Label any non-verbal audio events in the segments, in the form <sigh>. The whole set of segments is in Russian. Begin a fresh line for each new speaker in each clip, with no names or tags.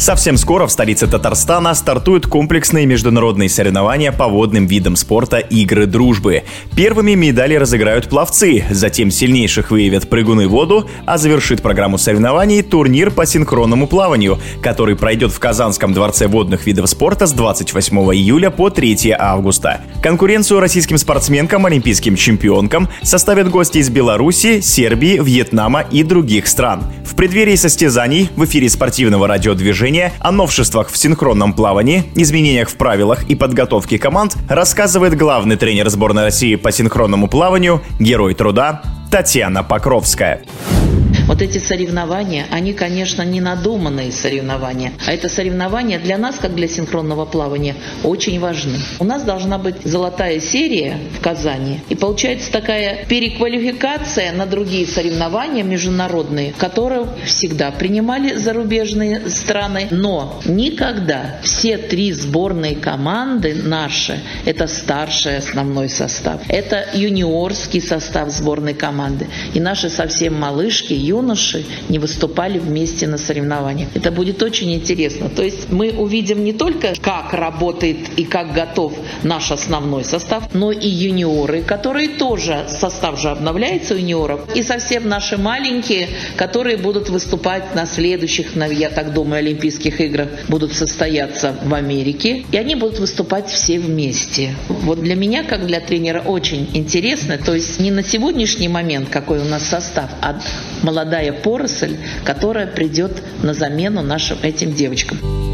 Совсем скоро в столице Татарстана стартуют комплексные международные соревнования по водным видам спорта «Игры дружбы». Первыми медали разыграют пловцы, затем сильнейших выявят прыгуны в воду, а завершит программу соревнований турнир по синхронному плаванию, который пройдет в Казанском дворце водных видов спорта с 28 июля по 3 августа. Конкуренцию российским спортсменкам, олимпийским чемпионкам составят гости из Беларуси, Сербии, Вьетнама и других стран. В преддверии состязаний в эфире спортивного радиодвижения движения, о новшествах в синхронном плавании, изменениях в правилах и подготовке команд рассказывает главный тренер сборной России по синхронному плаванию, герой труда Татьяна Покровская.
Вот эти соревнования, они, конечно, не надуманные соревнования, а это соревнования для нас, как для синхронного плавания, очень важны. У нас должна быть золотая серия в Казани, и получается такая переквалификация на другие соревнования международные, которые всегда принимали зарубежные страны, но никогда все три сборные команды наши, это старший основной состав, это юниорский состав сборной команды, и наши совсем малышки, юноши не выступали вместе на соревнованиях. Это будет очень интересно. То есть мы увидим не только, как работает и как готов наш основной состав, но и юниоры, которые тоже, состав же обновляется у юниоров, и совсем наши маленькие, которые будут выступать на следующих, я так думаю, Олимпийских играх, будут состояться в Америке, и они будут выступать все вместе. Вот для меня, как для тренера, очень интересно, то есть не на сегодняшний момент, какой у нас состав, а молодая поросль, которая придет на замену нашим этим девочкам.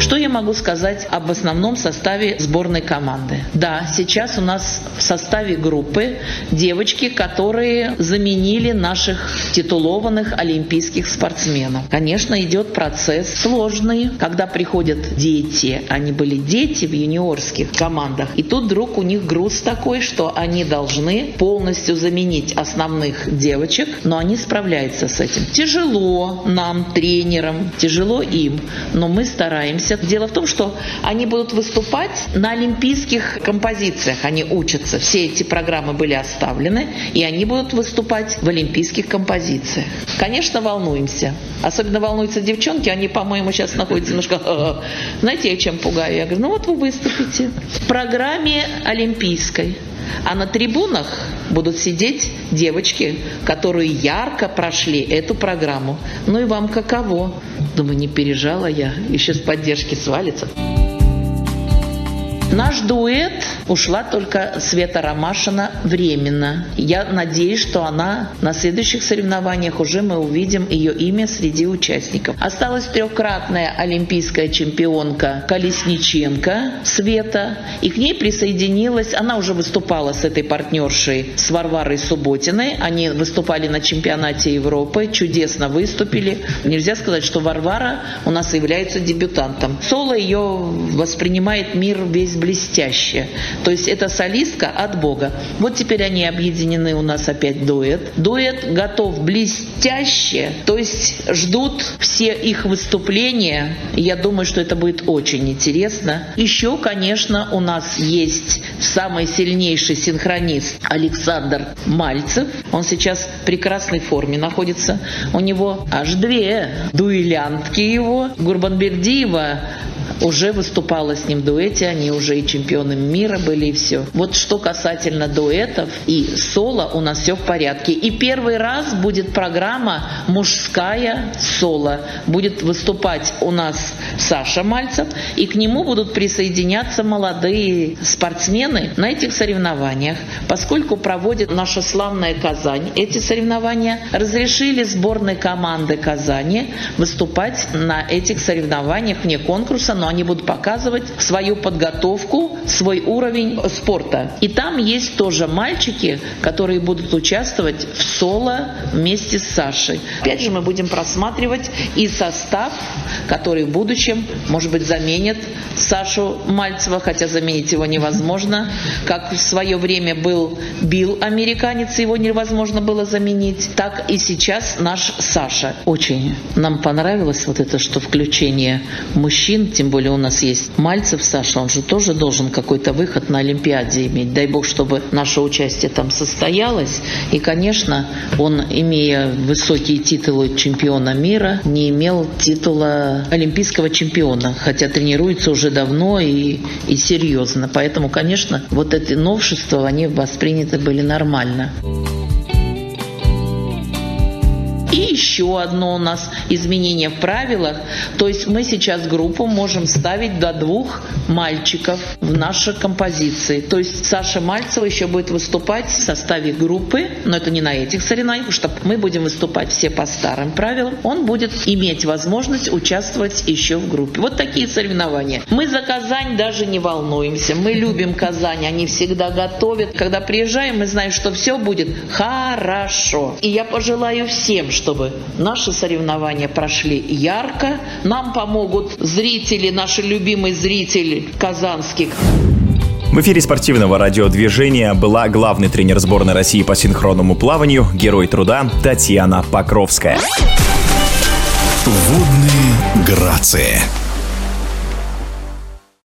Что я могу сказать об основном составе сборной команды? Да, сейчас у нас в составе группы девочки, которые заменили наших титулованных олимпийских спортсменов. Конечно, идет процесс сложный, когда приходят дети. Они были дети в юниорских командах. И тут вдруг у них груз такой, что они должны полностью заменить основных девочек, но они справляются с этим. Тяжело нам, тренерам, тяжело им, но мы стараемся Дело в том, что они будут выступать на олимпийских композициях. Они учатся. Все эти программы были оставлены, и они будут выступать в олимпийских композициях. Конечно, волнуемся. Особенно волнуются девчонки. Они, по-моему, сейчас находятся немножко... <laughs> Знаете, я чем пугаю? Я говорю, ну вот вы выступите. В программе олимпийской а на трибунах будут сидеть девочки, которые ярко прошли эту программу. Ну и вам каково? Думаю, не пережала я, еще с поддержки свалится. Наш дуэт ушла только Света Ромашина временно. Я надеюсь, что она на следующих соревнованиях уже мы увидим ее имя среди участников. Осталась трехкратная олимпийская чемпионка Колесниченко Света, и к ней присоединилась, она уже выступала с этой партнершей, с Варварой Субботиной. Они выступали на чемпионате Европы, чудесно выступили. Нельзя сказать, что Варвара у нас является дебютантом. Соло ее воспринимает мир весь блестяще. То есть это солистка от Бога. Вот теперь они объединены у нас опять дуэт. Дуэт готов блестяще, то есть ждут все их выступления. Я думаю, что это будет очень интересно. Еще, конечно, у нас есть самый сильнейший синхронист Александр Мальцев. Он сейчас в прекрасной форме находится. У него аж две дуэлянтки его. Гурбанбердиева уже выступала с ним в дуэте, они уже и чемпионами мира были, и все. Вот что касательно дуэтов и соло, у нас все в порядке. И первый раз будет программа «Мужская соло». Будет выступать у нас Саша Мальцев, и к нему будут присоединяться молодые спортсмены на этих соревнованиях. Поскольку проводит наша славная Казань эти соревнования, разрешили сборной команды Казани выступать на этих соревнованиях вне конкурса, но они будут показывать свою подготовку, свой уровень спорта. И там есть тоже мальчики, которые будут участвовать в соло вместе с Сашей. Опять же, мы будем просматривать и состав, который в будущем может быть, заменит Сашу Мальцева, хотя заменить его невозможно. Как в свое время был Билл американец, его невозможно было заменить, так и сейчас наш Саша. Очень нам понравилось вот это, что включение мужчин, тем более у нас есть Мальцев Саша, он же тоже должен какой-то выход на Олимпиаде иметь. Дай бог, чтобы наше участие там состоялось. И, конечно, он, имея высокие титулы чемпиона мира, не имел титула олимпийского чемпиона, хотя тренируется уже давно и, и серьезно. Поэтому, конечно, вот эти новшества, они восприняты были нормально. Еще одно у нас изменение в правилах. То есть мы сейчас группу можем ставить до двух мальчиков в нашей композиции. То есть Саша Мальцева еще будет выступать в составе группы, но это не на этих соревнованиях, что мы будем выступать все по старым правилам. Он будет иметь возможность участвовать еще в группе. Вот такие соревнования. Мы за Казань даже не волнуемся. Мы любим Казань, они всегда готовят. Когда приезжаем, мы знаем, что все будет хорошо. И я пожелаю всем, что чтобы наши соревнования прошли ярко. Нам помогут зрители, наши любимые зрители казанских.
В эфире спортивного радиодвижения была главный тренер сборной России по синхронному плаванию, герой труда Татьяна Покровская.
Водные грации.